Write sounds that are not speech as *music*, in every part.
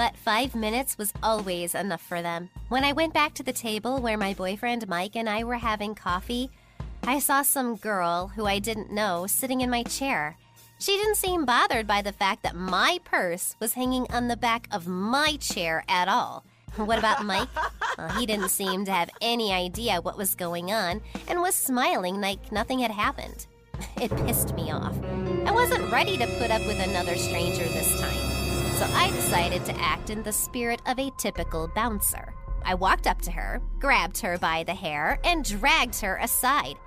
but five minutes was always enough for them. When I went back to the table where my boyfriend Mike and I were having coffee, I saw some girl who I didn't know sitting in my chair. She didn't seem bothered by the fact that my purse was hanging on the back of my chair at all. What about Mike? *laughs* Well, he didn't seem to have any idea what was going on and was smiling like nothing had happened. *laughs* It pissed me off. I wasn't ready to put up with another stranger this time, so I decided to act in the spirit of a typical bouncer. I walked up to her, grabbed her by the hair, and dragged her aside.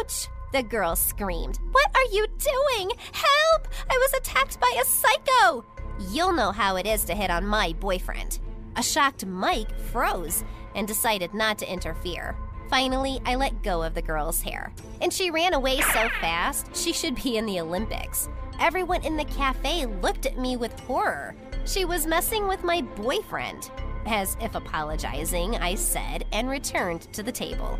Ouch! The girl screamed. What are you doing? Help! I was attacked by a psycho! You'll know how it is to hit on my boyfriend. A shocked Mike froze and decided not to interfere. Finally, I let go of the girl's hair, and she ran away so fast she should be in the Olympics. Everyone in the cafe looked at me with horror. She was messing with my boyfriend. As if apologizing, I said and returned to the table.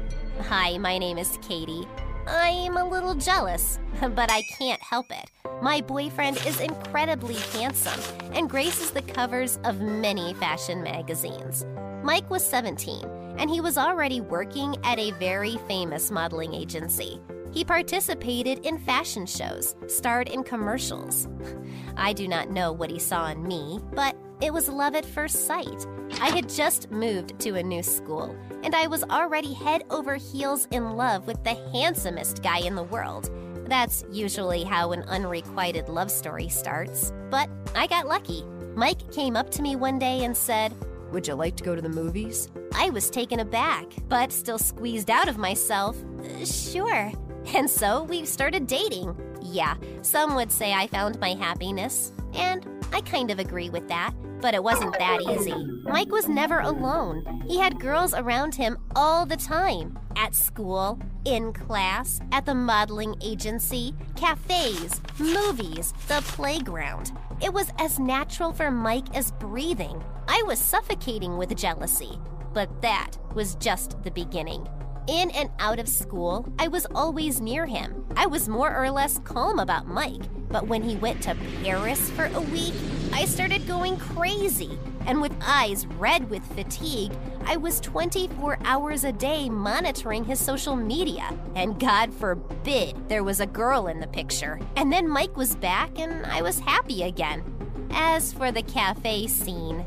Hi, my name is Katie. I'm a little jealous, but I can't help it. My boyfriend is incredibly handsome and graces the covers of many fashion magazines. Mike was 17, and he was already working at a very famous modeling agency. He participated in fashion shows, starred in commercials. *laughs* I do not know what he saw in me, but it was love at first sight. I had just moved to a new school, and I was already head over heels in love with the handsomest guy in the world. That's usually how an unrequited love story starts, but I got lucky. Mike came up to me one day and said, Would you like to go to the movies? I was taken aback, but still squeezed out of myself. "Uh, Sure. And so we started dating. Yeah, some would say I found my happiness, and I kind of agree with that, but it wasn't that easy. Mike was never alone. He had girls around him all the time at school, in class, at the modeling agency, cafes, movies, the playground. It was as natural for Mike as breathing. I was suffocating with jealousy. But that was just the beginning. In and out of school, I was always near him. I was more or less calm about Mike, but when he went to Paris for a week, I started going crazy. And with eyes red with fatigue, I was 24 hours a day monitoring his social media. And God forbid there was a girl in the picture. And then Mike was back, and I was happy again. As for the cafe scene,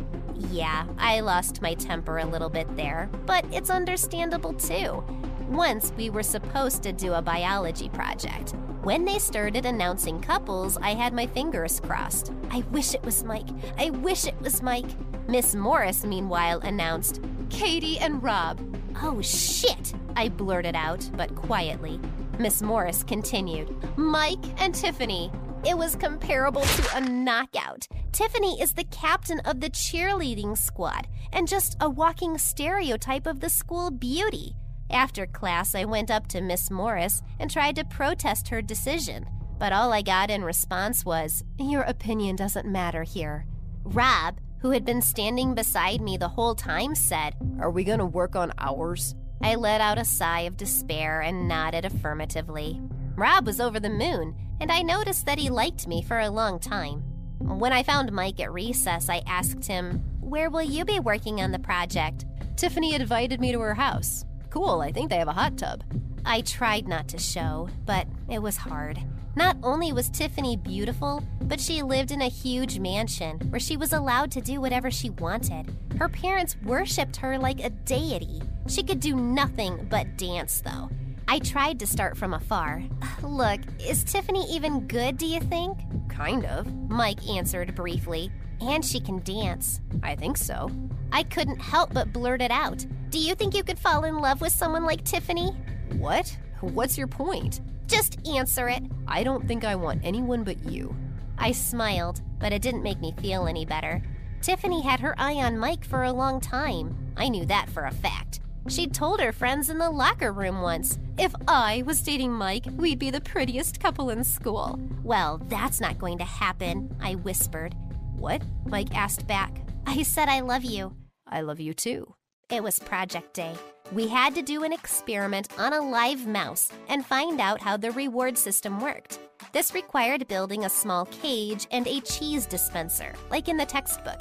yeah, I lost my temper a little bit there, but it's understandable too. Once we were supposed to do a biology project. When they started announcing couples, I had my fingers crossed. I wish it was Mike. I wish it was Mike. Miss Morris, meanwhile, announced Katie and Rob. Oh shit, I blurted out, but quietly. Miss Morris continued Mike and Tiffany. It was comparable to a knockout. Tiffany is the captain of the cheerleading squad and just a walking stereotype of the school beauty. After class, I went up to Miss Morris and tried to protest her decision, but all I got in response was, Your opinion doesn't matter here. Rob, who had been standing beside me the whole time, said, Are we gonna work on ours? I let out a sigh of despair and nodded affirmatively. Rob was over the moon, and I noticed that he liked me for a long time. When I found Mike at recess, I asked him, Where will you be working on the project? Tiffany invited me to her house. Cool, I think they have a hot tub. I tried not to show, but it was hard. Not only was Tiffany beautiful, but she lived in a huge mansion where she was allowed to do whatever she wanted. Her parents worshipped her like a deity. She could do nothing but dance, though. I tried to start from afar. Look, is Tiffany even good, do you think? Kind of. Mike answered briefly. And she can dance. I think so. I couldn't help but blurt it out. Do you think you could fall in love with someone like Tiffany? What? What's your point? Just answer it. I don't think I want anyone but you. I smiled, but it didn't make me feel any better. Tiffany had her eye on Mike for a long time. I knew that for a fact. She'd told her friends in the locker room once, if I was dating Mike, we'd be the prettiest couple in school. Well, that's not going to happen, I whispered. What? Mike asked back. I said I love you. I love you too. It was project day. We had to do an experiment on a live mouse and find out how the reward system worked. This required building a small cage and a cheese dispenser, like in the textbook.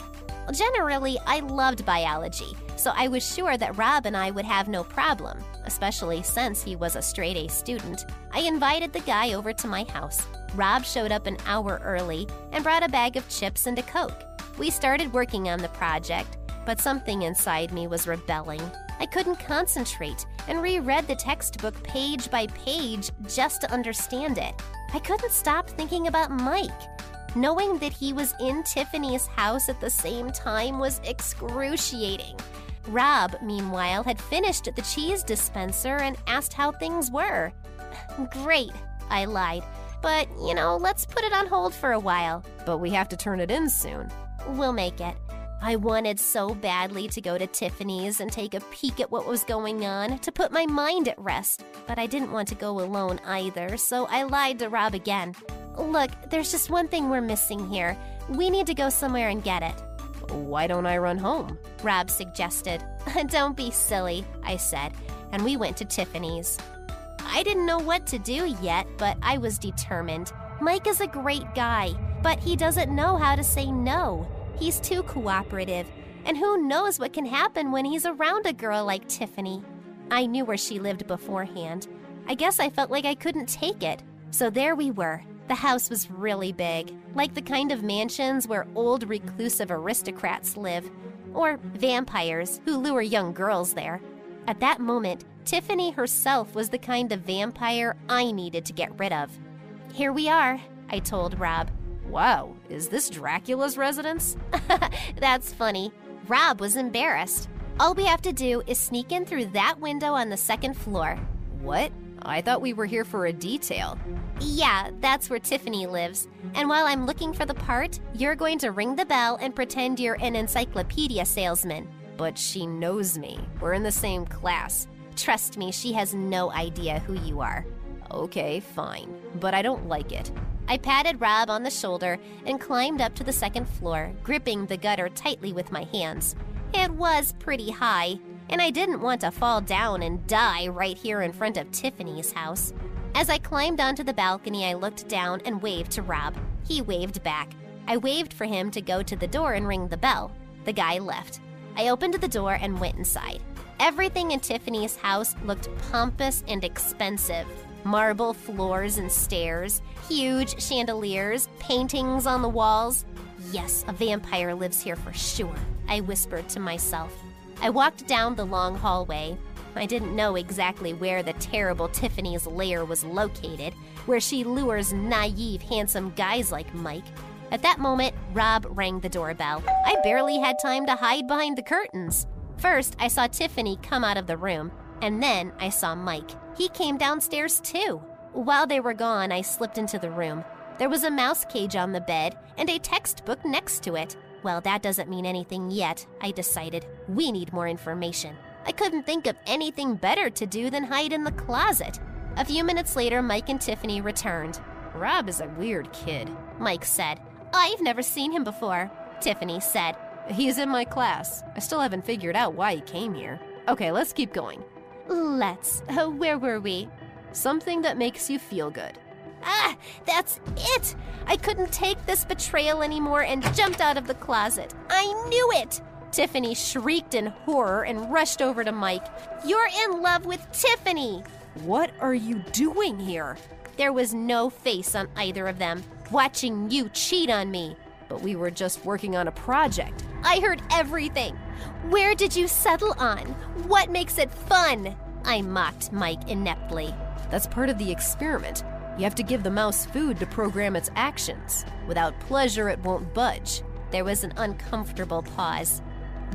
Generally, I loved biology, so I was sure that Rob and I would have no problem, especially since he was a straight A student. I invited the guy over to my house. Rob showed up an hour early and brought a bag of chips and a Coke. We started working on the project, but something inside me was rebelling. I couldn't concentrate and reread the textbook page by page just to understand it. I couldn't stop thinking about Mike. Knowing that he was in Tiffany's house at the same time was excruciating. Rob, meanwhile, had finished the cheese dispenser and asked how things were. *sighs* Great, I lied. But, you know, let's put it on hold for a while. But we have to turn it in soon. We'll make it. I wanted so badly to go to Tiffany's and take a peek at what was going on to put my mind at rest, but I didn't want to go alone either, so I lied to Rob again. Look, there's just one thing we're missing here. We need to go somewhere and get it. Why don't I run home? Rob suggested. *laughs* Don't be silly, I said, and we went to Tiffany's. I didn't know what to do yet, but I was determined. Mike is a great guy, but he doesn't know how to say no. He's too cooperative, and who knows what can happen when he's around a girl like Tiffany. I knew where she lived beforehand. I guess I felt like I couldn't take it. So there we were. The house was really big, like the kind of mansions where old reclusive aristocrats live, or vampires who lure young girls there. At that moment, Tiffany herself was the kind of vampire I needed to get rid of. Here we are, I told Rob. Wow, is this Dracula's residence? *laughs* That's funny. Rob was embarrassed. All we have to do is sneak in through that window on the second floor. What? I thought we were here for a detail. Yeah, that's where Tiffany lives. And while I'm looking for the part, you're going to ring the bell and pretend you're an encyclopedia salesman. But she knows me. We're in the same class. Trust me, she has no idea who you are. Okay, fine. But I don't like it. I patted Rob on the shoulder and climbed up to the second floor, gripping the gutter tightly with my hands. It was pretty high, and I didn't want to fall down and die right here in front of Tiffany's house. As I climbed onto the balcony, I looked down and waved to Rob. He waved back. I waved for him to go to the door and ring the bell. The guy left. I opened the door and went inside. Everything in Tiffany's house looked pompous and expensive marble floors and stairs, huge chandeliers, paintings on the walls. Yes, a vampire lives here for sure, I whispered to myself. I walked down the long hallway. I didn't know exactly where the terrible Tiffany's lair was located, where she lures naive, handsome guys like Mike. At that moment, Rob rang the doorbell. I barely had time to hide behind the curtains. First, I saw Tiffany come out of the room, and then I saw Mike. He came downstairs too. While they were gone, I slipped into the room. There was a mouse cage on the bed and a textbook next to it. Well, that doesn't mean anything yet, I decided. We need more information. I couldn't think of anything better to do than hide in the closet. A few minutes later, Mike and Tiffany returned. Rob is a weird kid, Mike said. I've never seen him before, Tiffany said. He's in my class. I still haven't figured out why he came here. Okay, let's keep going. Let's. Uh, where were we? Something that makes you feel good. Ah, that's it! I couldn't take this betrayal anymore and jumped out of the closet. I knew it! Tiffany shrieked in horror and rushed over to Mike. You're in love with Tiffany! What are you doing here? There was no face on either of them, watching you cheat on me. But we were just working on a project. I heard everything. Where did you settle on? What makes it fun? I mocked Mike ineptly. That's part of the experiment. You have to give the mouse food to program its actions. Without pleasure, it won't budge. There was an uncomfortable pause.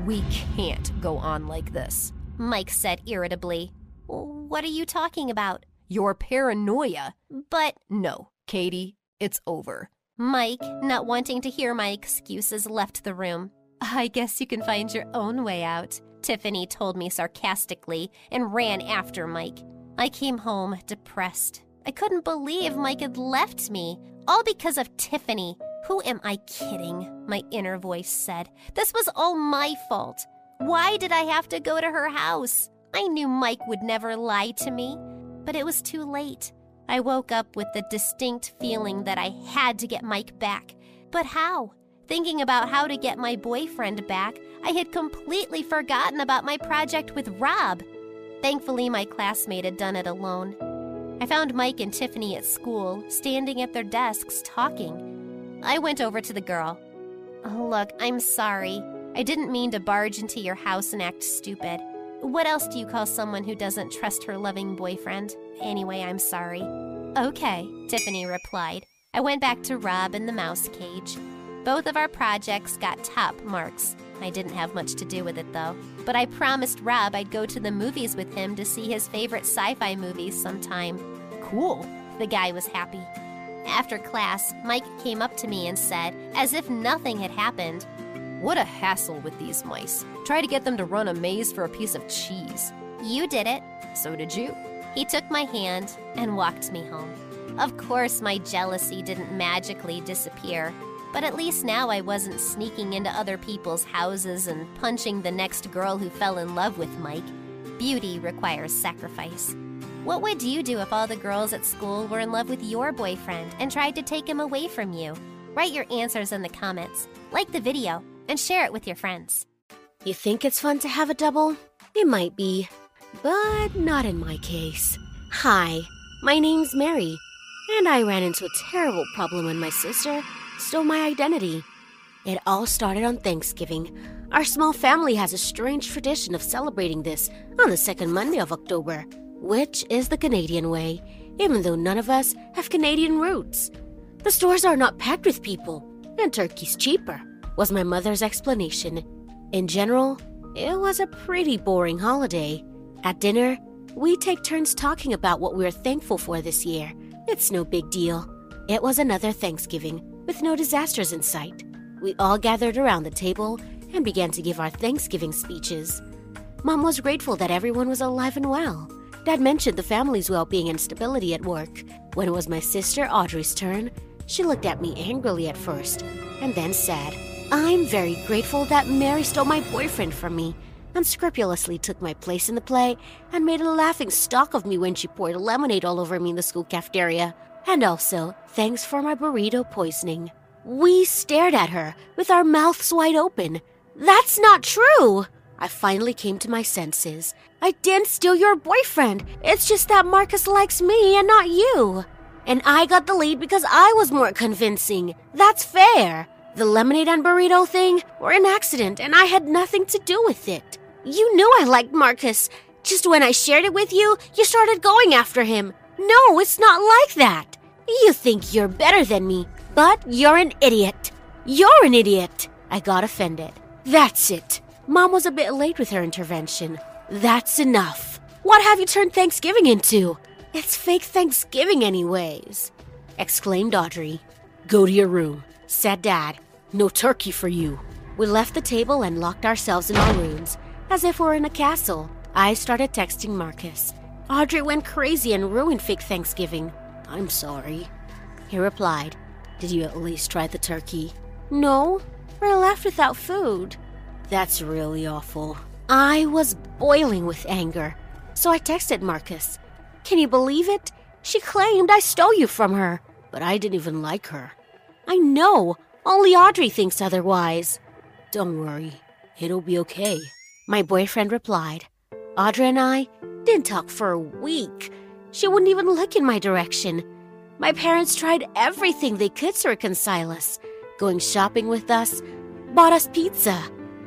We can't go on like this, Mike said irritably. What are you talking about? Your paranoia. But. No, Katie, it's over. Mike, not wanting to hear my excuses, left the room. I guess you can find your own way out, Tiffany told me sarcastically and ran after Mike. I came home depressed. I couldn't believe Mike had left me, all because of Tiffany. Who am I kidding? My inner voice said. This was all my fault. Why did I have to go to her house? I knew Mike would never lie to me, but it was too late. I woke up with the distinct feeling that I had to get Mike back. But how? Thinking about how to get my boyfriend back, I had completely forgotten about my project with Rob. Thankfully, my classmate had done it alone. I found Mike and Tiffany at school, standing at their desks talking. I went over to the girl. Look, I'm sorry. I didn't mean to barge into your house and act stupid. What else do you call someone who doesn't trust her loving boyfriend? Anyway, I'm sorry. Okay, Tiffany replied. I went back to Rob in the mouse cage. Both of our projects got top marks. I didn't have much to do with it though. But I promised Rob I'd go to the movies with him to see his favorite sci fi movies sometime. Cool. The guy was happy. After class, Mike came up to me and said, as if nothing had happened, What a hassle with these mice. Try to get them to run a maze for a piece of cheese. You did it. So did you. He took my hand and walked me home. Of course, my jealousy didn't magically disappear, but at least now I wasn't sneaking into other people's houses and punching the next girl who fell in love with Mike. Beauty requires sacrifice. What would you do if all the girls at school were in love with your boyfriend and tried to take him away from you? Write your answers in the comments, like the video, and share it with your friends. You think it's fun to have a double? It might be, but not in my case. Hi, my name's Mary, and I ran into a terrible problem when my sister stole my identity. It all started on Thanksgiving. Our small family has a strange tradition of celebrating this on the second Monday of October, which is the Canadian way, even though none of us have Canadian roots. The stores are not packed with people, and turkey's cheaper, was my mother's explanation. In general, it was a pretty boring holiday. At dinner, we take turns talking about what we're thankful for this year. It's no big deal. It was another Thanksgiving with no disasters in sight. We all gathered around the table and began to give our Thanksgiving speeches. Mom was grateful that everyone was alive and well. Dad mentioned the family's well being and stability at work. When it was my sister Audrey's turn, she looked at me angrily at first and then said, I'm very grateful that Mary stole my boyfriend from me, unscrupulously took my place in the play, and made a laughing stock of me when she poured lemonade all over me in the school cafeteria. And also, thanks for my burrito poisoning. We stared at her with our mouths wide open. That's not true! I finally came to my senses. I didn't steal your boyfriend. It's just that Marcus likes me and not you. And I got the lead because I was more convincing. That's fair. The lemonade and burrito thing were an accident, and I had nothing to do with it. You knew I liked Marcus. Just when I shared it with you, you started going after him. No, it's not like that. You think you're better than me, but you're an idiot. You're an idiot. I got offended. That's it. Mom was a bit late with her intervention. That's enough. What have you turned Thanksgiving into? It's fake Thanksgiving, anyways, exclaimed Audrey. Go to your room, said Dad. No turkey for you. We left the table and locked ourselves in our rooms, as if we're in a castle. I started texting Marcus. Audrey went crazy and ruined fake Thanksgiving. I'm sorry. He replied, Did you at least try the turkey? No, we're left without food. That's really awful. I was boiling with anger, so I texted Marcus. Can you believe it? She claimed I stole you from her, but I didn't even like her. I know, only Audrey thinks otherwise. Don't worry, it'll be okay. My boyfriend replied. Audrey and I didn't talk for a week. She wouldn't even look in my direction. My parents tried everything they could to reconcile us, going shopping with us, bought us pizza,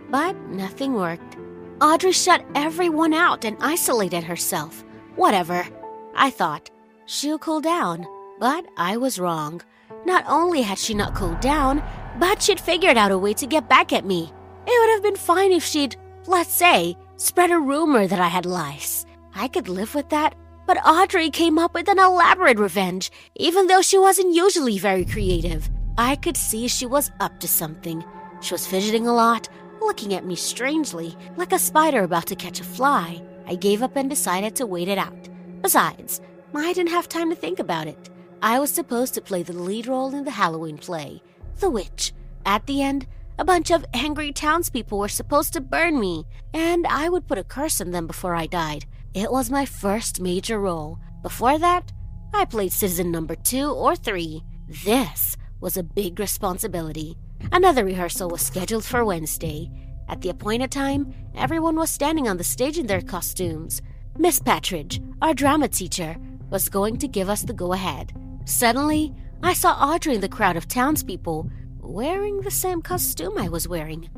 but nothing worked. Audrey shut everyone out and isolated herself. Whatever. I thought she'll cool down, but I was wrong. Not only had she not cooled down, but she'd figured out a way to get back at me. It would have been fine if she'd, let's say, spread a rumor that I had lice. I could live with that, but Audrey came up with an elaborate revenge, even though she wasn't usually very creative. I could see she was up to something. She was fidgeting a lot, looking at me strangely, like a spider about to catch a fly. I gave up and decided to wait it out. Besides, I didn't have time to think about it. I was supposed to play the lead role in the Halloween play, The Witch. At the end, a bunch of angry townspeople were supposed to burn me, and I would put a curse on them before I died. It was my first major role. Before that, I played citizen number two or three. This was a big responsibility. Another rehearsal was scheduled for Wednesday. At the appointed time, everyone was standing on the stage in their costumes. Miss Patridge, our drama teacher, was going to give us the go ahead. Suddenly, I saw Audrey in the crowd of townspeople wearing the same costume I was wearing.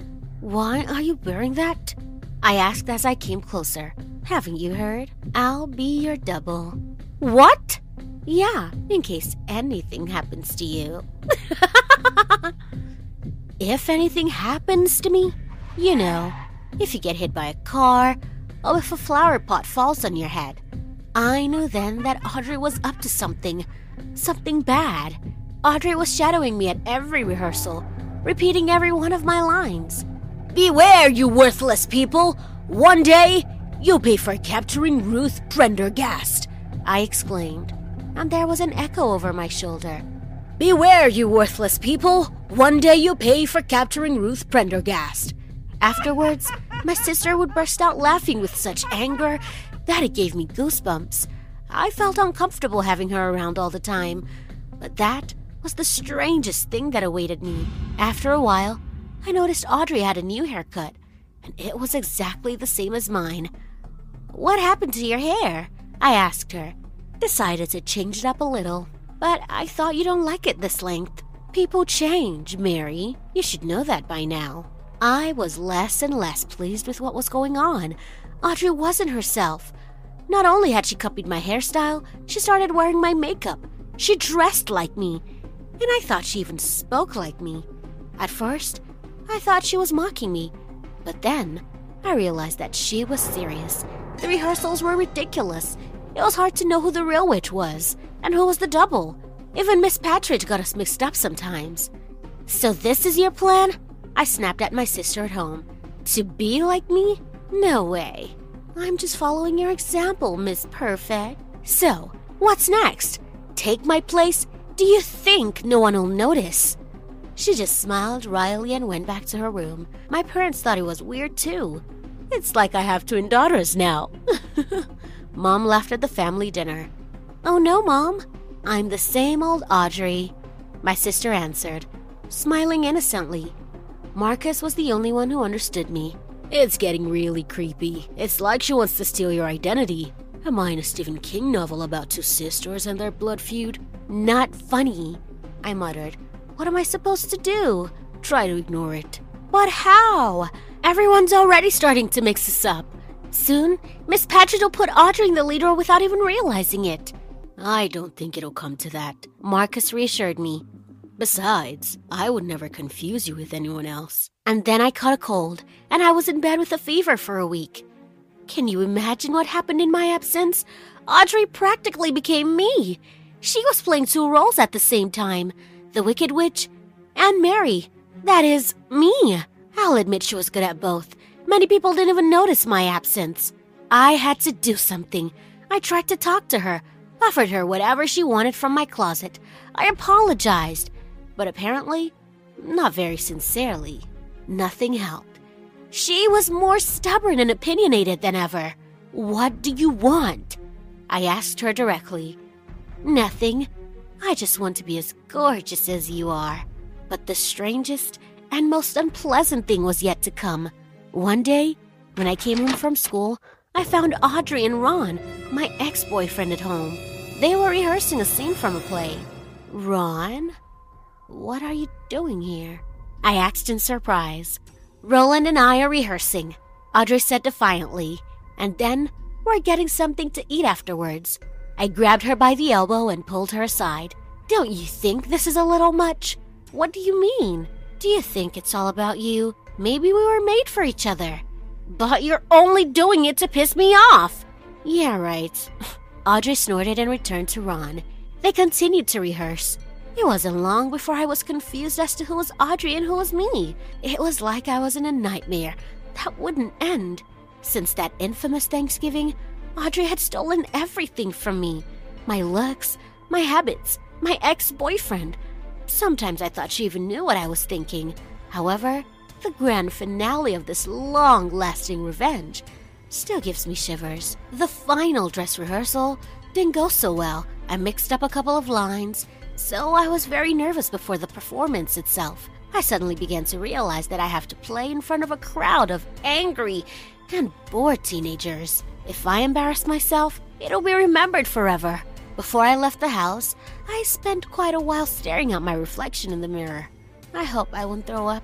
Why are you wearing that? I asked as I came closer. Haven't you heard? I'll be your double. What? Yeah, in case anything happens to you. *laughs* if anything happens to me, you know, if you get hit by a car, or if a flower pot falls on your head, I knew then that Audrey was up to something. Something bad. Audrey was shadowing me at every rehearsal, repeating every one of my lines. Beware, you worthless people! One day, you'll pay for capturing Ruth Prendergast, I exclaimed, and there was an echo over my shoulder. Beware, you worthless people! One day you'll pay for capturing Ruth Prendergast. Afterwards, my sister would burst out laughing with such anger that it gave me goosebumps. I felt uncomfortable having her around all the time, but that was the strangest thing that awaited me. After a while, I noticed Audrey had a new haircut, and it was exactly the same as mine. What happened to your hair? I asked her. Decided to change it up a little, but I thought you don't like it this length. People change, Mary. You should know that by now. I was less and less pleased with what was going on. Audrey wasn't herself. Not only had she copied my hairstyle, she started wearing my makeup. She dressed like me, and I thought she even spoke like me. At first, I thought she was mocking me, but then I realized that she was serious. The rehearsals were ridiculous. It was hard to know who the real witch was and who was the double. Even Miss Patridge got us mixed up sometimes. So, this is your plan? I snapped at my sister at home. To be like me? No way. I'm just following your example, Miss Perfect. So, what's next? Take my place? Do you think no one will notice? She just smiled wryly and went back to her room. My parents thought it was weird too. It's like I have twin daughters now. *laughs* Mom laughed at the family dinner. Oh no, Mom. I'm the same old Audrey. My sister answered, smiling innocently. Marcus was the only one who understood me. It's getting really creepy. It's like she wants to steal your identity. Am I in a Stephen King novel about two sisters and their blood feud? Not funny, I muttered. What am I supposed to do? Try to ignore it. But how? Everyone's already starting to mix us up. Soon, Miss Patridge will put Audrey in the lead role without even realizing it. I don't think it'll come to that, Marcus reassured me. Besides, I would never confuse you with anyone else. And then I caught a cold, and I was in bed with a fever for a week. Can you imagine what happened in my absence? Audrey practically became me. She was playing two roles at the same time the Wicked Witch and Mary. That is, me. I'll admit she was good at both. Many people didn't even notice my absence. I had to do something. I tried to talk to her, offered her whatever she wanted from my closet. I apologized but apparently, not very sincerely. Nothing helped. She was more stubborn and opinionated than ever. What do you want? I asked her directly. Nothing. I just want to be as gorgeous as you are. But the strangest and most unpleasant thing was yet to come. One day, when I came home from school, I found Audrey and Ron, my ex boyfriend, at home. They were rehearsing a scene from a play. Ron? What are you doing here? I asked in surprise. Roland and I are rehearsing, Audrey said defiantly, and then we're getting something to eat afterwards. I grabbed her by the elbow and pulled her aside. Don't you think this is a little much? What do you mean? Do you think it's all about you? Maybe we were made for each other. But you're only doing it to piss me off. Yeah, right. *laughs* Audrey snorted and returned to Ron. They continued to rehearse. It wasn't long before I was confused as to who was Audrey and who was me. It was like I was in a nightmare that wouldn't end. Since that infamous Thanksgiving, Audrey had stolen everything from me my looks, my habits, my ex boyfriend. Sometimes I thought she even knew what I was thinking. However, the grand finale of this long lasting revenge still gives me shivers. The final dress rehearsal didn't go so well. I mixed up a couple of lines, so I was very nervous before the performance itself. I suddenly began to realize that I have to play in front of a crowd of angry and bored teenagers. If I embarrass myself, it'll be remembered forever. Before I left the house, I spent quite a while staring at my reflection in the mirror. I hope I won't throw up.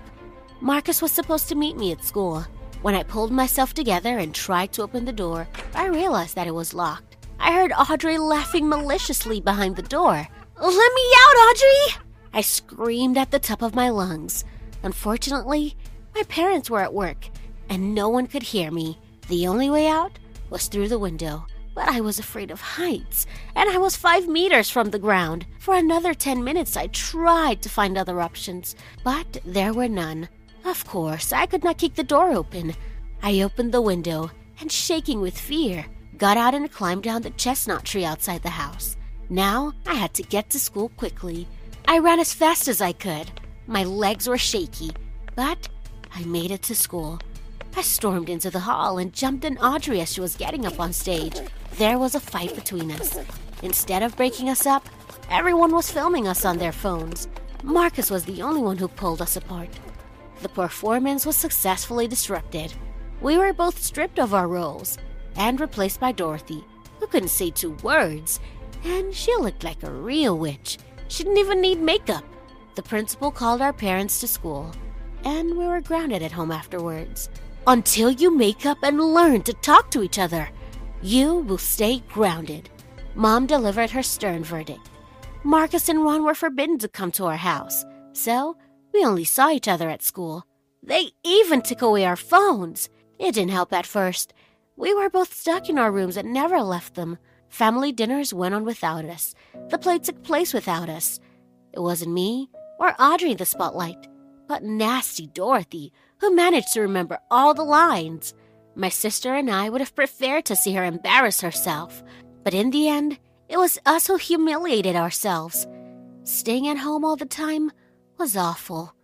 Marcus was supposed to meet me at school. When I pulled myself together and tried to open the door, I realized that it was locked. I heard Audrey laughing maliciously behind the door. Let me out, Audrey! I screamed at the top of my lungs. Unfortunately, my parents were at work, and no one could hear me. The only way out was through the window. But I was afraid of heights, and I was five meters from the ground. For another ten minutes, I tried to find other options, but there were none. Of course, I could not kick the door open. I opened the window, and shaking with fear, got out and climbed down the chestnut tree outside the house. Now I had to get to school quickly. I ran as fast as I could. My legs were shaky, but I made it to school. I stormed into the hall and jumped on Audrey as she was getting up on stage. There was a fight between us. Instead of breaking us up, everyone was filming us on their phones. Marcus was the only one who pulled us apart. The performance was successfully disrupted. We were both stripped of our roles and replaced by Dorothy, who couldn't say two words, and she looked like a real witch. She didn't even need makeup. The principal called our parents to school, and we were grounded at home afterwards. Until you make up and learn to talk to each other, you will stay grounded. Mom delivered her stern verdict. Marcus and Ron were forbidden to come to our house, so we only saw each other at school. They even took away our phones. It didn't help at first. We were both stuck in our rooms and never left them. Family dinners went on without us. The play took place without us. It wasn't me or Audrey in the spotlight, but nasty Dorothy, who managed to remember all the lines. My sister and I would have preferred to see her embarrass herself, but in the end, it was us who humiliated ourselves. Staying at home all the time was awful,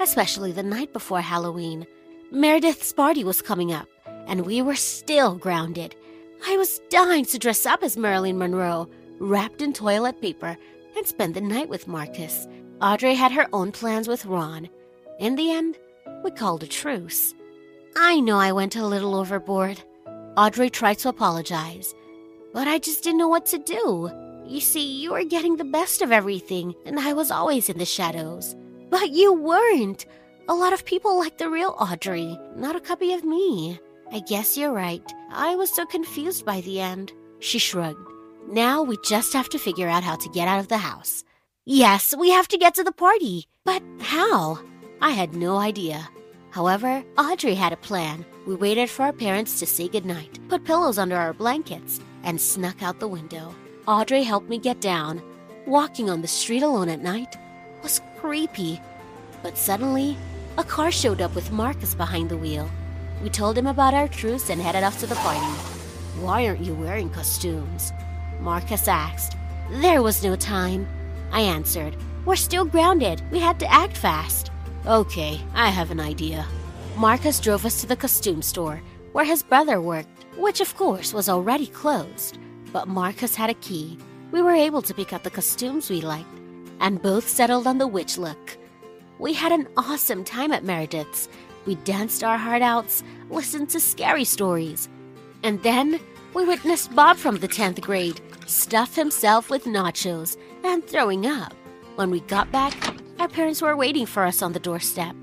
especially the night before Halloween. Meredith's party was coming up, and we were still grounded. I was dying to dress up as Marilyn Monroe, wrapped in toilet paper, and spend the night with Marcus. Audrey had her own plans with Ron. In the end, we called a truce. I know I went a little overboard. Audrey tried to apologize, but I just didn't know what to do. You see, you were getting the best of everything, and I was always in the shadows. But you weren't. A lot of people like the real Audrey, not a copy of me. I guess you're right. I was so confused by the end. She shrugged. Now we just have to figure out how to get out of the house. Yes, we have to get to the party. But how? I had no idea. However, Audrey had a plan. We waited for our parents to say goodnight, put pillows under our blankets, and snuck out the window. Audrey helped me get down. Walking on the street alone at night was creepy. But suddenly, a car showed up with Marcus behind the wheel. We told him about our truce and headed off to the party. Why aren't you wearing costumes? Marcus asked. There was no time. I answered. We're still grounded. We had to act fast. Okay, I have an idea. Marcus drove us to the costume store, where his brother worked, which of course was already closed. But Marcus had a key. We were able to pick out the costumes we liked, and both settled on the witch look. We had an awesome time at Meredith's. We danced our heart outs, listened to scary stories. And then we witnessed Bob from the 10th grade stuff himself with nachos and throwing up. When we got back, our parents were waiting for us on the doorstep.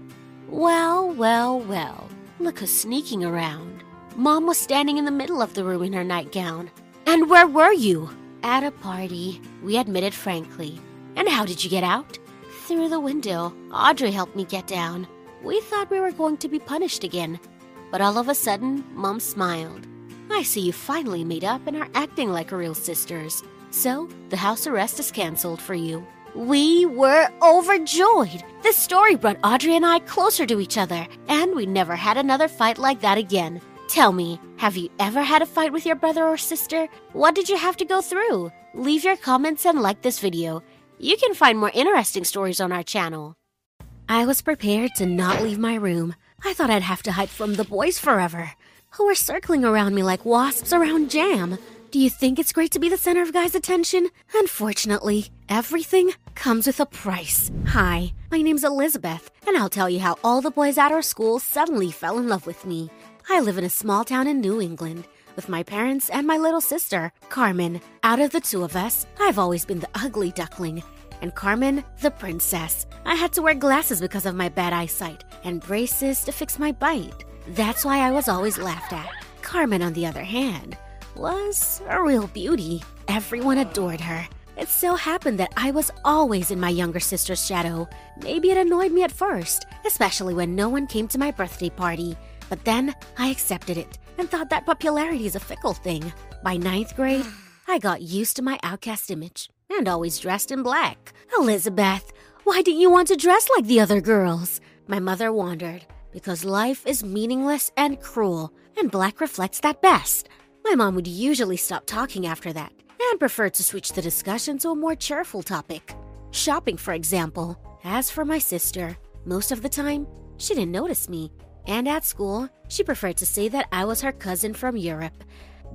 Well, well, well, look who's sneaking around. Mom was standing in the middle of the room in her nightgown. And where were you? At a party, we admitted frankly. And how did you get out? Through the window. Audrey helped me get down. We thought we were going to be punished again. But all of a sudden, Mom smiled. I see you finally made up and are acting like real sisters. So, the house arrest is cancelled for you. We were overjoyed. This story brought Audrey and I closer to each other, and we never had another fight like that again. Tell me, have you ever had a fight with your brother or sister? What did you have to go through? Leave your comments and like this video. You can find more interesting stories on our channel. I was prepared to not leave my room. I thought I'd have to hide from the boys forever, who were circling around me like wasps around jam. Do you think it's great to be the center of guys' attention? Unfortunately, everything comes with a price. Hi, my name's Elizabeth, and I'll tell you how all the boys at our school suddenly fell in love with me. I live in a small town in New England with my parents and my little sister, Carmen. Out of the two of us, I've always been the ugly duckling, and Carmen, the princess. I had to wear glasses because of my bad eyesight and braces to fix my bite. That's why I was always laughed at. Carmen, on the other hand, was a real beauty. Everyone adored her. It so happened that I was always in my younger sister's shadow. Maybe it annoyed me at first, especially when no one came to my birthday party. But then I accepted it and thought that popularity is a fickle thing. By ninth grade, I got used to my outcast image and always dressed in black. Elizabeth, why didn't you want to dress like the other girls? My mother wondered, because life is meaningless and cruel, and black reflects that best. My mom would usually stop talking after that and prefer to switch the discussion to a more cheerful topic. Shopping, for example. As for my sister, most of the time, she didn't notice me and at school, she preferred to say that I was her cousin from Europe.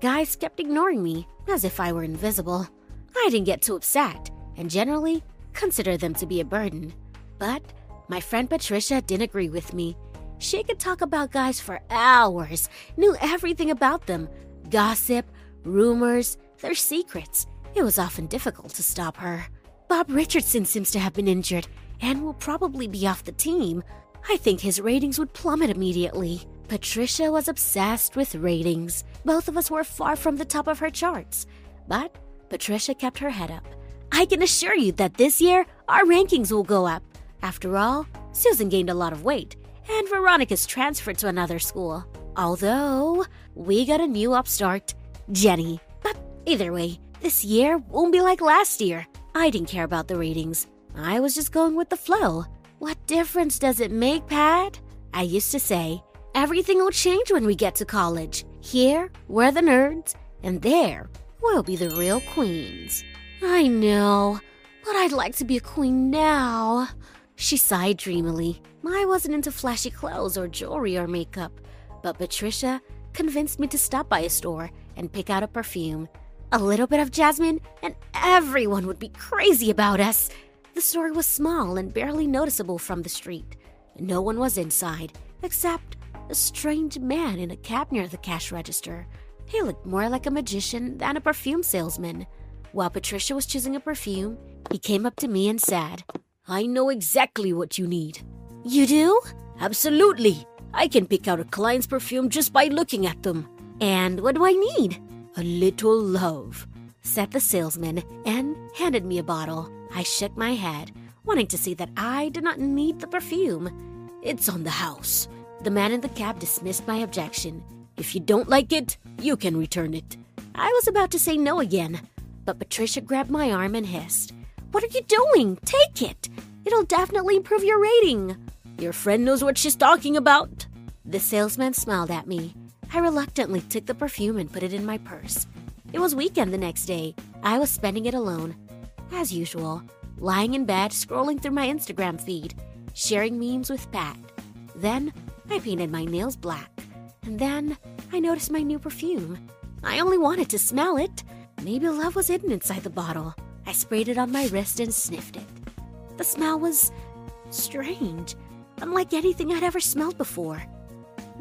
Guys kept ignoring me, as if I were invisible. I didn't get too upset, and generally considered them to be a burden. But my friend Patricia didn't agree with me. She could talk about guys for hours, knew everything about them gossip, rumors, their secrets. It was often difficult to stop her. Bob Richardson seems to have been injured and will probably be off the team, I think his ratings would plummet immediately. Patricia was obsessed with ratings. Both of us were far from the top of her charts. But Patricia kept her head up. I can assure you that this year our rankings will go up. After all, Susan gained a lot of weight, and Veronica's transferred to another school. Although, we got a new upstart, Jenny. But either way, this year won't be like last year. I didn't care about the ratings. I was just going with the flow. What difference does it make, Pat? I used to say, everything will change when we get to college. Here, we're the nerds, and there, we'll be the real queens. I know, but I'd like to be a queen now. She sighed dreamily. I wasn't into flashy clothes or jewelry or makeup, but Patricia convinced me to stop by a store and pick out a perfume. A little bit of jasmine, and everyone would be crazy about us. The store was small and barely noticeable from the street. No one was inside, except a strange man in a cab near the cash register. He looked more like a magician than a perfume salesman. While Patricia was choosing a perfume, he came up to me and said, I know exactly what you need. You do? Absolutely. I can pick out a client's perfume just by looking at them. And what do I need? A little love, said the salesman and handed me a bottle. I shook my head, wanting to see that I did not need the perfume. It's on the house. The man in the cab dismissed my objection. If you don't like it, you can return it. I was about to say no again, but Patricia grabbed my arm and hissed, What are you doing? Take it! It'll definitely improve your rating. Your friend knows what she's talking about. The salesman smiled at me. I reluctantly took the perfume and put it in my purse. It was weekend the next day. I was spending it alone, as usual, lying in bed scrolling through my Instagram feed, sharing memes with Pat. Then I painted my nails black. And then I noticed my new perfume. I only wanted to smell it. Maybe love was hidden inside the bottle. I sprayed it on my wrist and sniffed it. The smell was strange, unlike anything I'd ever smelled before.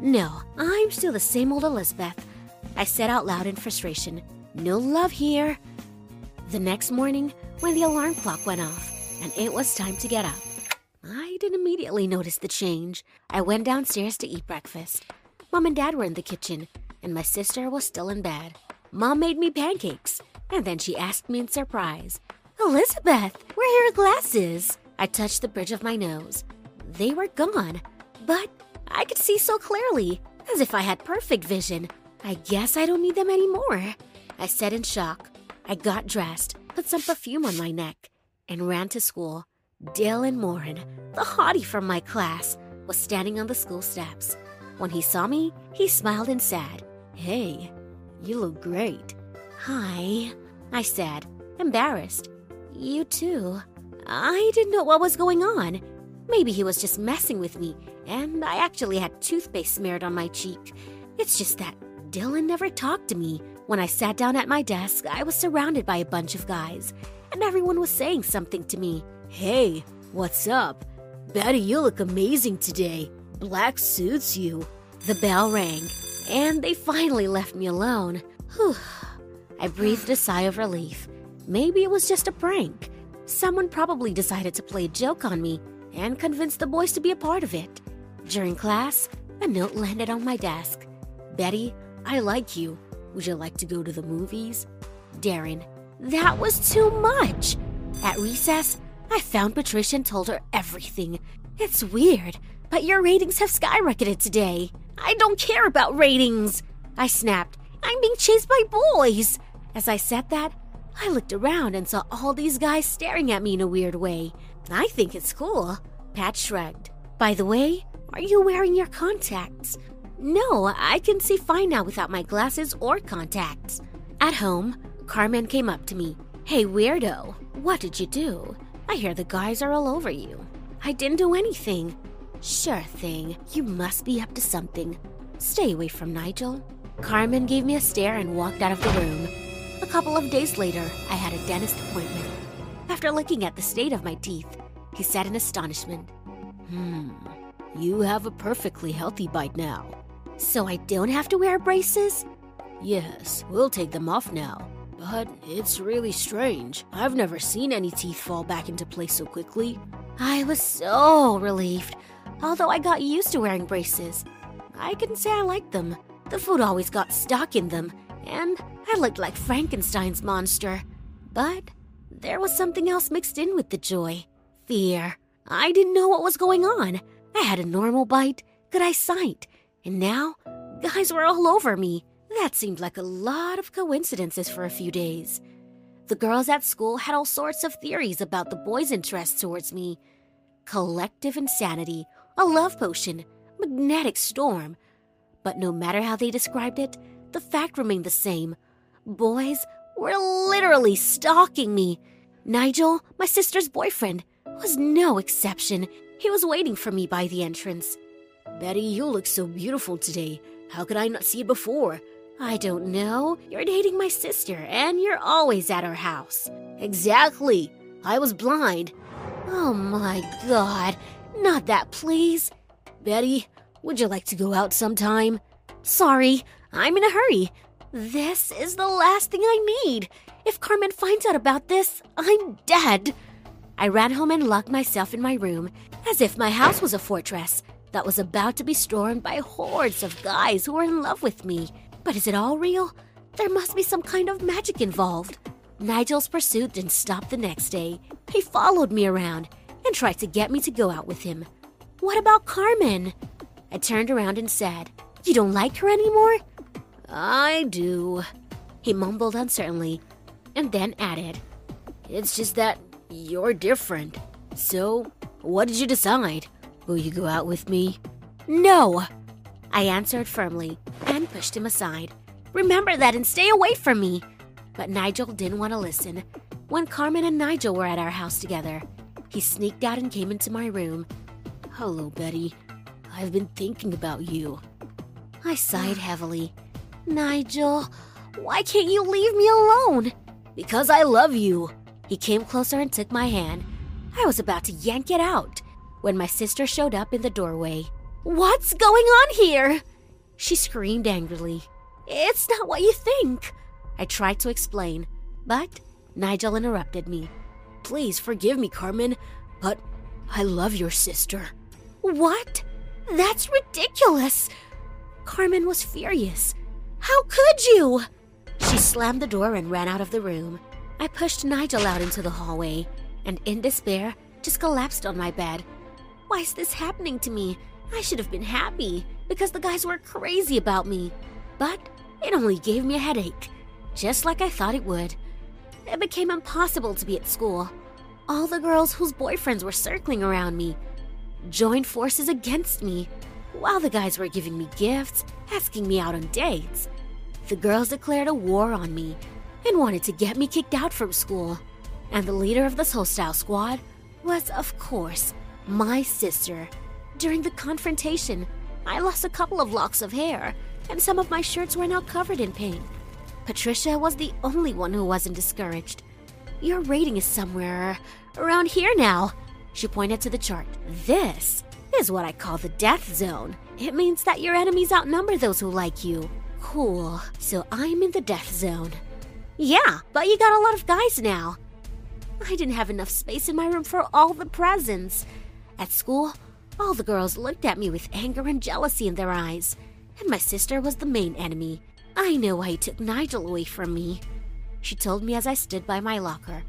No, I'm still the same old Elizabeth. I said out loud in frustration. No love here. The next morning, when the alarm clock went off and it was time to get up. I didn't immediately notice the change. I went downstairs to eat breakfast. Mom and Dad were in the kitchen, and my sister was still in bed. Mom made me pancakes, and then she asked me in surprise, Elizabeth, where are your glasses? I touched the bridge of my nose. They were gone, but I could see so clearly, as if I had perfect vision. I guess I don't need them anymore. I said in shock. I got dressed, put some perfume on my neck, and ran to school. Dylan Morin, the hottie from my class, was standing on the school steps. When he saw me, he smiled and said, Hey, you look great. Hi, I said, embarrassed. You too. I didn't know what was going on. Maybe he was just messing with me, and I actually had toothpaste smeared on my cheek. It's just that Dylan never talked to me. When I sat down at my desk, I was surrounded by a bunch of guys, and everyone was saying something to me. Hey, what's up? Betty, you look amazing today. Black suits you. The bell rang, and they finally left me alone. Whew. I breathed a sigh of relief. Maybe it was just a prank. Someone probably decided to play a joke on me and convinced the boys to be a part of it. During class, a note landed on my desk. Betty, I like you. Would you like to go to the movies? Darren, that was too much. At recess, I found Patricia and told her everything. It's weird, but your ratings have skyrocketed today. I don't care about ratings. I snapped. I'm being chased by boys. As I said that, I looked around and saw all these guys staring at me in a weird way. I think it's cool. Pat shrugged. By the way, are you wearing your contacts? No, I can see fine now without my glasses or contacts. At home, Carmen came up to me. Hey, weirdo, what did you do? I hear the guys are all over you. I didn't do anything. Sure thing, you must be up to something. Stay away from Nigel. Carmen gave me a stare and walked out of the room. A couple of days later, I had a dentist appointment. After looking at the state of my teeth, he said in astonishment, Hmm, you have a perfectly healthy bite now. So I don't have to wear braces? Yes, we'll take them off now. But it's really strange. I've never seen any teeth fall back into place so quickly. I was so relieved, although I got used to wearing braces. I couldn't say I liked them. The food always got stuck in them, and I looked like Frankenstein's monster. But there was something else mixed in with the joy fear. I didn't know what was going on. I had a normal bite, good eyesight, and now guys were all over me. That seemed like a lot of coincidences for a few days. The girls at school had all sorts of theories about the boys' interest towards me collective insanity, a love potion, magnetic storm. But no matter how they described it, the fact remained the same. Boys were literally stalking me. Nigel, my sister's boyfriend, was no exception. He was waiting for me by the entrance. Betty, you look so beautiful today. How could I not see it before? I don't know. You're dating my sister, and you're always at her house. Exactly. I was blind. Oh my god. Not that, please. Betty, would you like to go out sometime? Sorry, I'm in a hurry. This is the last thing I need. If Carmen finds out about this, I'm dead. I ran home and locked myself in my room, as if my house was a fortress that was about to be stormed by hordes of guys who were in love with me. But is it all real? There must be some kind of magic involved. Nigel's pursuit didn't stop the next day. He followed me around and tried to get me to go out with him. What about Carmen? I turned around and said, You don't like her anymore? I do, he mumbled uncertainly, and then added, It's just that you're different. So, what did you decide? Will you go out with me? No, I answered firmly and pushed him aside. Remember that and stay away from me. But Nigel didn't want to listen. When Carmen and Nigel were at our house together, he sneaked out and came into my room. Hello, Betty. I've been thinking about you. I sighed *sighs* heavily. Nigel, why can't you leave me alone? Because I love you. He came closer and took my hand. I was about to yank it out when my sister showed up in the doorway. What's going on here? She screamed angrily. It's not what you think. I tried to explain, but Nigel interrupted me. Please forgive me, Carmen, but I love your sister. What? That's ridiculous. Carmen was furious. How could you? She slammed the door and ran out of the room. I pushed Nigel out into the hallway and, in despair, just collapsed on my bed. Why is this happening to me? I should have been happy because the guys were crazy about me. But it only gave me a headache, just like I thought it would. It became impossible to be at school. all the girls whose boyfriends were circling around me joined forces against me, while the guys were giving me gifts, asking me out on dates. The girls declared a war on me and wanted to get me kicked out from school. And the leader of this hostile squad was, of course, my sister. During the confrontation, I lost a couple of locks of hair, and some of my shirts were now covered in paint. Patricia was the only one who wasn't discouraged. Your rating is somewhere around here now. She pointed to the chart. This is what I call the death zone. It means that your enemies outnumber those who like you. Cool. So I'm in the death zone. Yeah, but you got a lot of guys now. I didn't have enough space in my room for all the presents. At school, all the girls looked at me with anger and jealousy in their eyes, and my sister was the main enemy. I know why you took Nigel away from me. She told me as I stood by my locker.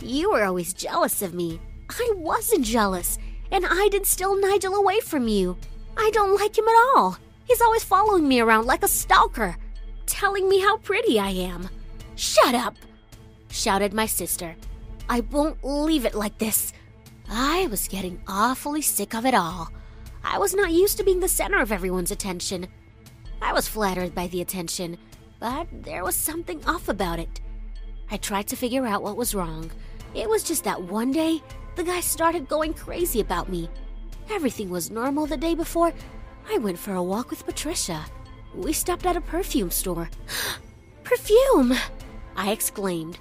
You were always jealous of me. I wasn't jealous, and I didn't steal Nigel away from you. I don't like him at all. He's always following me around like a stalker, telling me how pretty I am. Shut up! shouted my sister. I won't leave it like this. I was getting awfully sick of it all. I was not used to being the center of everyone's attention. I was flattered by the attention, but there was something off about it. I tried to figure out what was wrong. It was just that one day, the guy started going crazy about me. Everything was normal the day before. I went for a walk with Patricia. We stopped at a perfume store. *gasps* perfume! I exclaimed.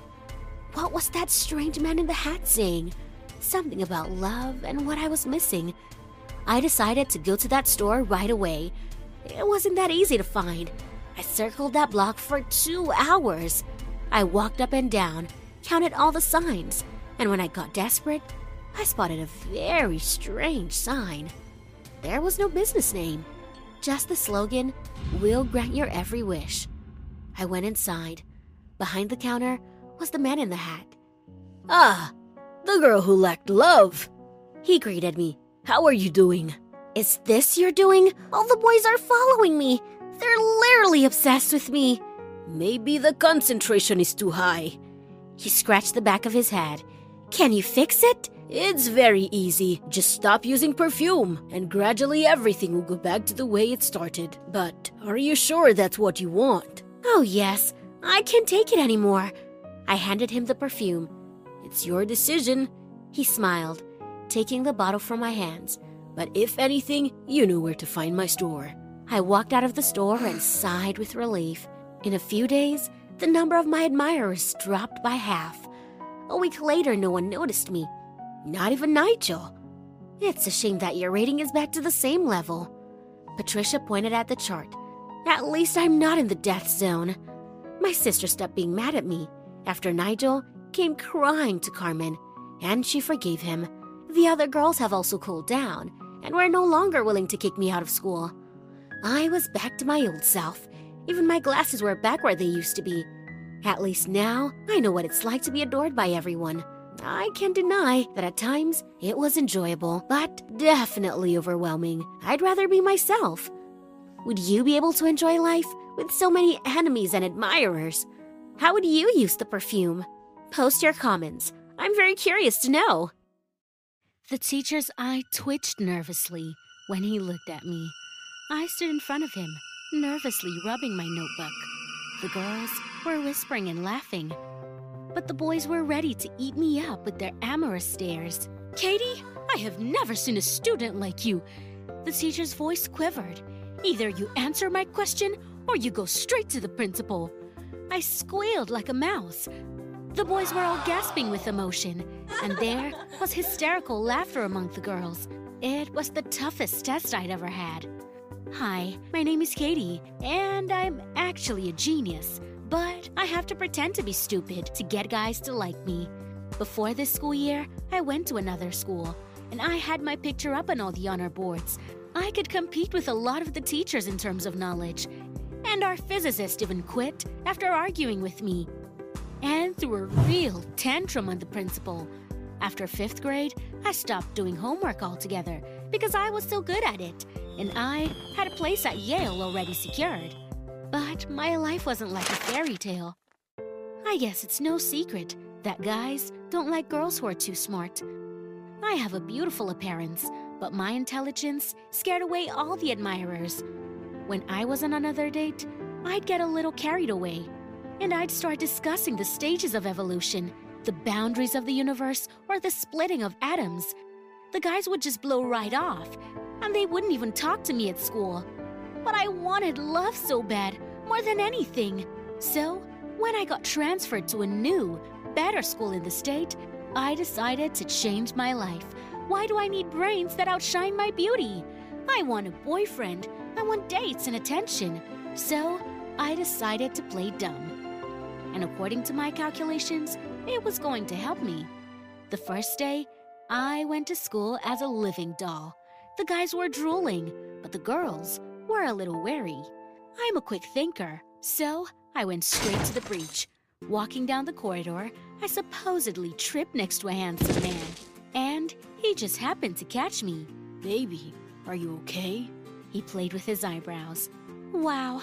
What was that strange man in the hat saying? Something about love and what I was missing. I decided to go to that store right away. It wasn't that easy to find. I circled that block for two hours. I walked up and down, counted all the signs, and when I got desperate, I spotted a very strange sign. There was no business name, just the slogan, We'll grant your every wish. I went inside. Behind the counter was the man in the hat. Ah, the girl who lacked love. He greeted me. How are you doing? Is this your doing? All the boys are following me. They're literally obsessed with me. Maybe the concentration is too high. He scratched the back of his head. Can you fix it? It's very easy. Just stop using perfume, and gradually everything will go back to the way it started. But are you sure that's what you want? Oh, yes. I can't take it anymore. I handed him the perfume. It's your decision. He smiled, taking the bottle from my hands. But if anything, you knew where to find my store. I walked out of the store and sighed with relief. In a few days, the number of my admirers dropped by half. A week later, no one noticed me. Not even Nigel. It's a shame that your rating is back to the same level. Patricia pointed at the chart. At least I'm not in the death zone. My sister stopped being mad at me after Nigel came crying to Carmen, and she forgave him. The other girls have also cooled down and were no longer willing to kick me out of school. I was back to my old self. Even my glasses were back where they used to be. At least now, I know what it's like to be adored by everyone. I can't deny that at times it was enjoyable, but definitely overwhelming. I'd rather be myself. Would you be able to enjoy life with so many enemies and admirers? How would you use the perfume? Post your comments. I'm very curious to know. The teacher's eye twitched nervously when he looked at me. I stood in front of him, nervously rubbing my notebook. The girls were whispering and laughing, but the boys were ready to eat me up with their amorous stares. Katie, I have never seen a student like you. The teacher's voice quivered. Either you answer my question or you go straight to the principal. I squealed like a mouse. The boys were all gasping with emotion, and there was hysterical laughter among the girls. It was the toughest test I'd ever had. Hi, my name is Katie, and I'm actually a genius, but I have to pretend to be stupid to get guys to like me. Before this school year, I went to another school, and I had my picture up on all the honor boards. I could compete with a lot of the teachers in terms of knowledge, and our physicist even quit after arguing with me. And threw a real tantrum on the principal. After fifth grade, I stopped doing homework altogether because I was so good at it, and I had a place at Yale already secured. But my life wasn't like a fairy tale. I guess it's no secret that guys don't like girls who are too smart. I have a beautiful appearance, but my intelligence scared away all the admirers. When I was on another date, I'd get a little carried away, and I'd start discussing the stages of evolution, the boundaries of the universe, or the splitting of atoms. The guys would just blow right off, and they wouldn't even talk to me at school. But I wanted love so bad, more than anything. So, when I got transferred to a new, better school in the state, I decided to change my life. Why do I need brains that outshine my beauty? I want a boyfriend. I want dates and attention. So, I decided to play dumb. And according to my calculations, it was going to help me. The first day, I went to school as a living doll. The guys were drooling, but the girls were a little wary. I'm a quick thinker, so I went straight to the breach. Walking down the corridor, I supposedly tripped next to a handsome man, and he just happened to catch me. Baby, are you okay? He played with his eyebrows. Wow,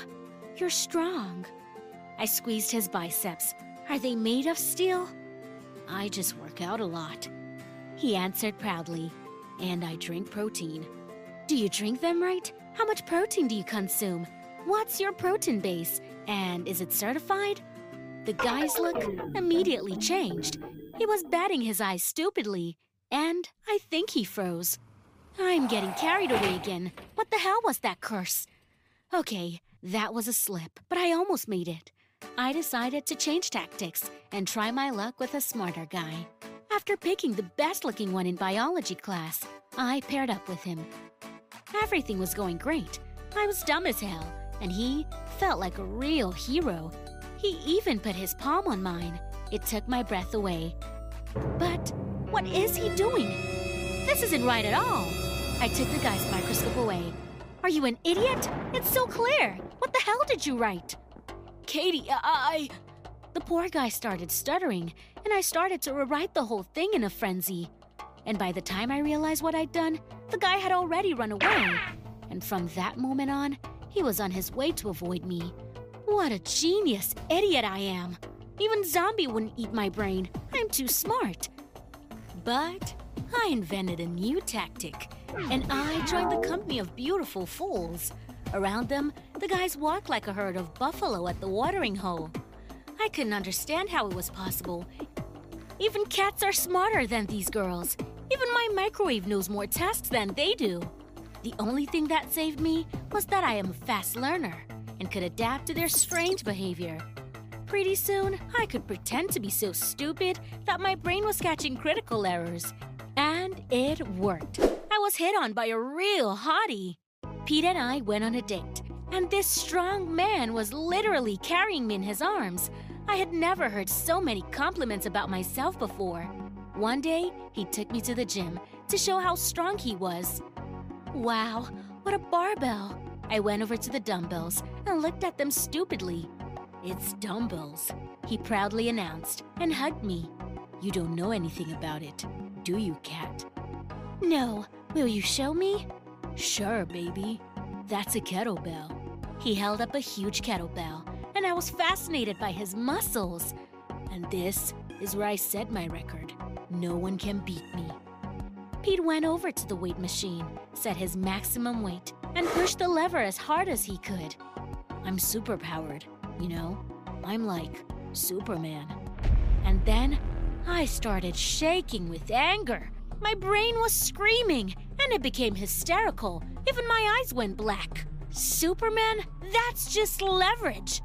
you're strong. I squeezed his biceps. Are they made of steel? I just work out a lot. He answered proudly. And I drink protein. Do you drink them right? How much protein do you consume? What's your protein base? And is it certified? The guy's look immediately changed. He was batting his eyes stupidly, and I think he froze. I'm getting carried away again. What the hell was that curse? Okay, that was a slip, but I almost made it. I decided to change tactics and try my luck with a smarter guy. After picking the best looking one in biology class, I paired up with him. Everything was going great. I was dumb as hell, and he felt like a real hero. He even put his palm on mine. It took my breath away. But what is he doing? This isn't right at all. I took the guy's microscope away. Are you an idiot? It's so clear. What the hell did you write? Katie, uh, uh, I. The poor guy started stuttering, and I started to rewrite the whole thing in a frenzy. And by the time I realized what I'd done, the guy had already run away. And from that moment on, he was on his way to avoid me. What a genius idiot I am! Even Zombie wouldn't eat my brain. I'm too smart. But I invented a new tactic, and I joined the company of beautiful fools. Around them, the guys walked like a herd of buffalo at the watering hole. I couldn't understand how it was possible. Even cats are smarter than these girls. Even my microwave knows more tasks than they do. The only thing that saved me was that I am a fast learner and could adapt to their strange behavior. Pretty soon, I could pretend to be so stupid that my brain was catching critical errors. And it worked. I was hit on by a real hottie. Pete and I went on a date, and this strong man was literally carrying me in his arms. I had never heard so many compliments about myself before. One day, he took me to the gym to show how strong he was. Wow, what a barbell! I went over to the dumbbells and looked at them stupidly. It's dumbbells, he proudly announced and hugged me. You don't know anything about it, do you, cat? No. Will you show me? Sure, baby. That's a kettlebell. He held up a huge kettlebell, and I was fascinated by his muscles. And this is where I set my record. No one can beat me. Pete went over to the weight machine, set his maximum weight, and pushed the lever as hard as he could. I'm superpowered, you know? I'm like Superman. And then I started shaking with anger. My brain was screaming, it became hysterical. Even my eyes went black. Superman? That's just leverage.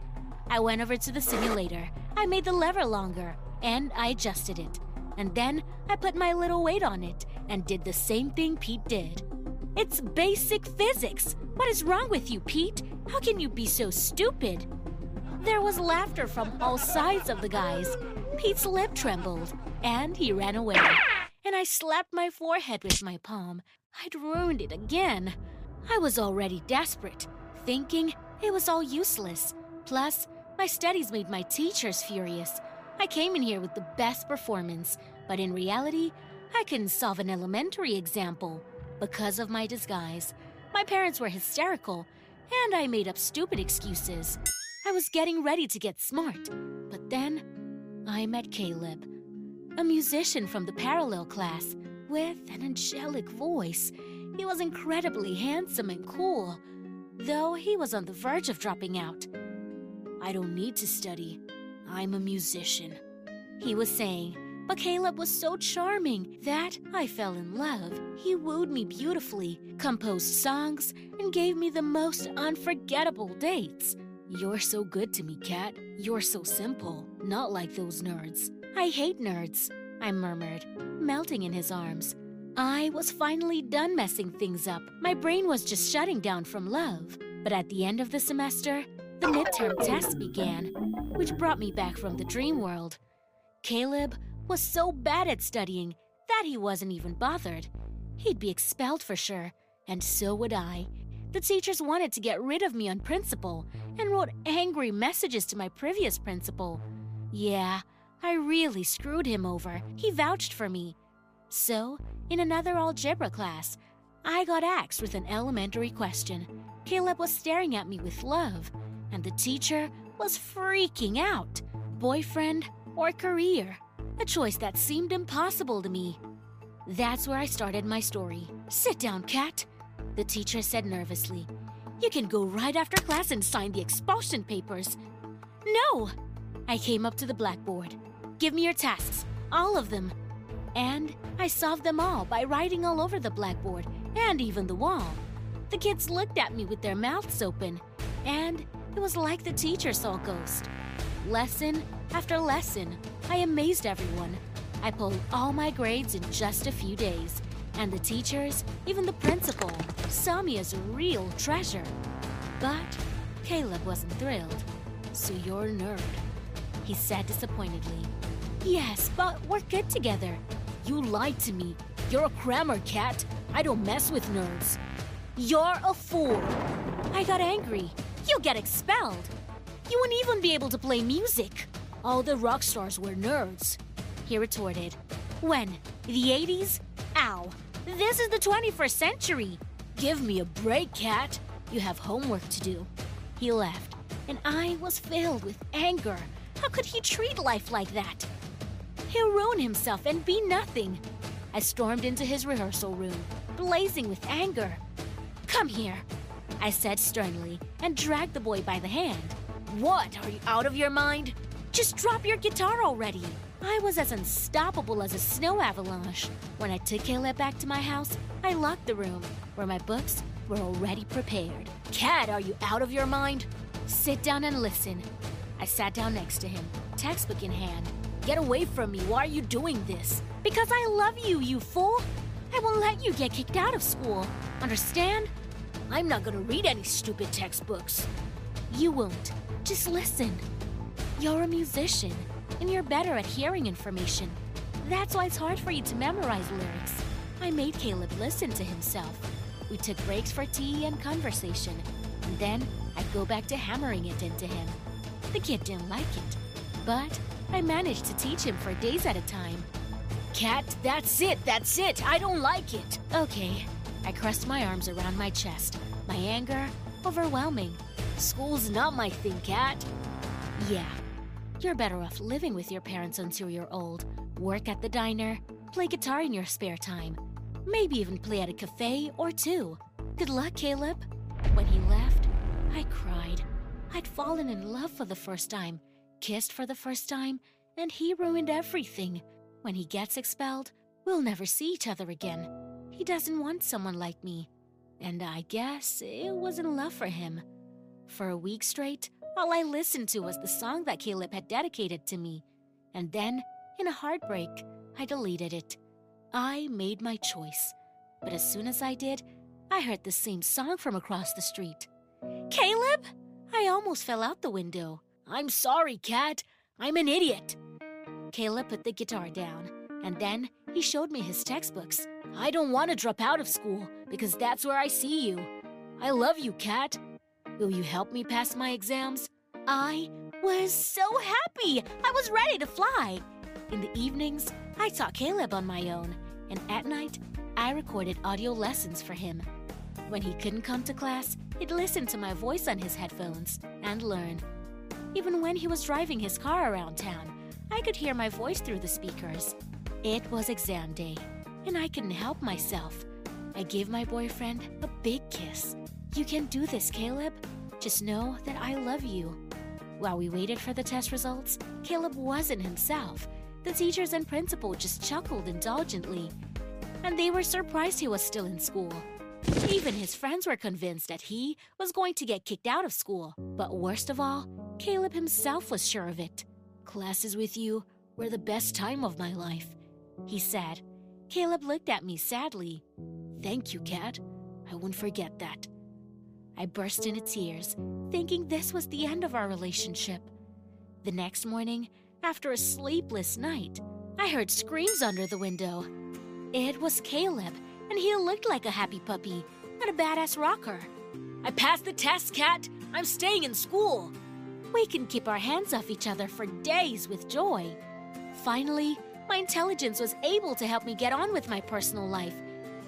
I went over to the simulator. I made the lever longer, and I adjusted it. And then I put my little weight on it and did the same thing Pete did. It's basic physics. What is wrong with you, Pete? How can you be so stupid? There was laughter from all sides of the guys. Pete's lip trembled, and he ran away. And I slapped my forehead with my palm. I'd ruined it again. I was already desperate, thinking it was all useless. Plus, my studies made my teachers furious. I came in here with the best performance, but in reality, I couldn't solve an elementary example because of my disguise. My parents were hysterical, and I made up stupid excuses. I was getting ready to get smart, but then I met Caleb. a musician from the parallel class with an angelic voice. He was incredibly handsome and cool, though he was on the verge of dropping out. I don't need to study. I'm a musician, he was saying. But Caleb was so charming that I fell in love. He wooed me beautifully, composed songs, and gave me the most unforgettable dates. You're so good to me, Kat. You're so simple, not like those nerds. I hate nerds, I murmured, melting in his arms. I was finally done messing things up. My brain was just shutting down from love. But at the end of the semester, the midterm test began, which brought me back from the dream world. Caleb was so bad at studying that he wasn't even bothered. He'd be expelled for sure, and so would I. The teachers wanted to get rid of me on principle and wrote angry messages to my previous principal. Yeah, I really screwed him over. He vouched for me. So, in another algebra class, I got axed with an elementary question. Caleb was staring at me with love, and the teacher was freaking out. Boyfriend or career? A choice that seemed impossible to me. That's where I started my story. Sit down, Kat, the teacher said nervously. You can go right after class and sign the expulsion papers. No! I came up to the blackboard. Give me your tasks, all of them. And I solved them all by writing all over the blackboard and even the wall. The kids looked at me with their mouths open, and it was like the teacher saw a ghost. Lesson after lesson, I amazed everyone. I pulled all my grades in just a few days, and the teachers, even the principal, saw me as a real treasure. But Caleb wasn't thrilled. So you're a nerd, he said disappointedly. Yes, but we're good together. You lied to me. You're a crammer, cat. I don't mess with nerds. You're a fool. I got angry. You'll get expelled. You wouldn't even be able to play music. All the rock stars were nerds. He retorted. When? The 80s? Ow. This is the 21st century. Give me a break, cat. You have homework to do. He left, and I was filled with anger. How could he treat life like that? He'll ruin himself and be nothing. I stormed into his rehearsal room, blazing with anger. Come here, I said sternly, and dragged the boy by the hand. What? Are you out of your mind? Just drop your guitar already. I was as unstoppable as a snow avalanche. When I took Caleb back to my house, I locked the room, where my books were already prepared. Cat, are you out of your mind? Sit down and listen. I sat down next to him, textbook in hand. Get away from me. Why are you doing this? Because I love you, you fool. I won't let you get kicked out of school. Understand? I'm not gonna read any stupid textbooks. You won't. Just listen. You're a musician, and you're better at hearing information. That's why it's hard for you to memorize lyrics. I made Caleb listen to himself. We took breaks for tea and conversation, and then I'd go back to hammering it into him. The kid didn't like it, but I managed to teach him for days at a time. Cat, that's it, that's it, I don't like it. Okay, I crossed my arms around my chest, my anger overwhelming. School's not my thing, Cat. Yeah, you're better off living with your parents until you're old, work at the diner, play guitar in your spare time, maybe even play at a cafe or two. Good luck, Caleb. When he left, I cried. I'd fallen in love for the first time, kissed for the first time, and he ruined everything. When he gets expelled, we'll never see each other again. He doesn't want someone like me. And I guess it wasn't love for him. For a week straight, all I listened to was the song that Caleb had dedicated to me. And then, in a heartbreak, I deleted it. I made my choice. But as soon as I did, I heard the same song from across the street. Caleb? I almost fell out the window. I'm sorry, Cat. I'm an idiot. Caleb put the guitar down, and then he showed me his textbooks. I don't want to drop out of school because that's where I see you. I love you, Cat. Will you help me pass my exams? I was so happy. I was ready to fly. In the evenings, I taught Caleb on my own, and at night, I recorded audio lessons for him. When he couldn't come to class, he'd listen to my voice on his headphones and learn. Even when he was driving his car around town, I could hear my voice through the speakers. It was exam day, and I couldn't help myself. I gave my boyfriend a big kiss. You can do this, Caleb. Just know that I love you. While we waited for the test results, Caleb wasn't himself. The teachers and principal just chuckled indulgently, and they were surprised he was still in school. Even his friends were convinced that he was going to get kicked out of school. But worst of all, Caleb himself was sure of it. Classes with you were the best time of my life, he said. Caleb looked at me sadly. Thank you, Kat. I won't forget that. I burst into tears, thinking this was the end of our relationship. The next morning, after a sleepless night, I heard screams under the window. It was Caleb, and he looked like a happy puppy, not a badass rocker. I passed the test, Kat. I'm staying in school. We can keep our hands off each other for days with joy. Finally, my intelligence was able to help me get on with my personal life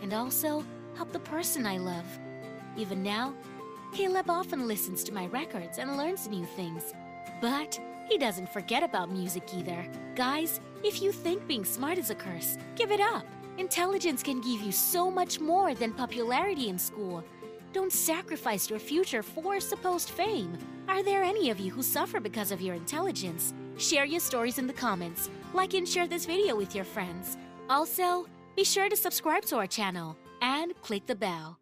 and also help the person I love. Even now, Caleb often listens to my records and learns new things. But he doesn't forget about music either. Guys, if you think being smart is a curse, give it up. Intelligence can give you so much more than popularity in school. Don't sacrifice your future for supposed fame. Are there any of you who suffer because of your intelligence? Share your stories in the comments. Like and share this video with your friends. Also, be sure to subscribe to our channel and click the bell.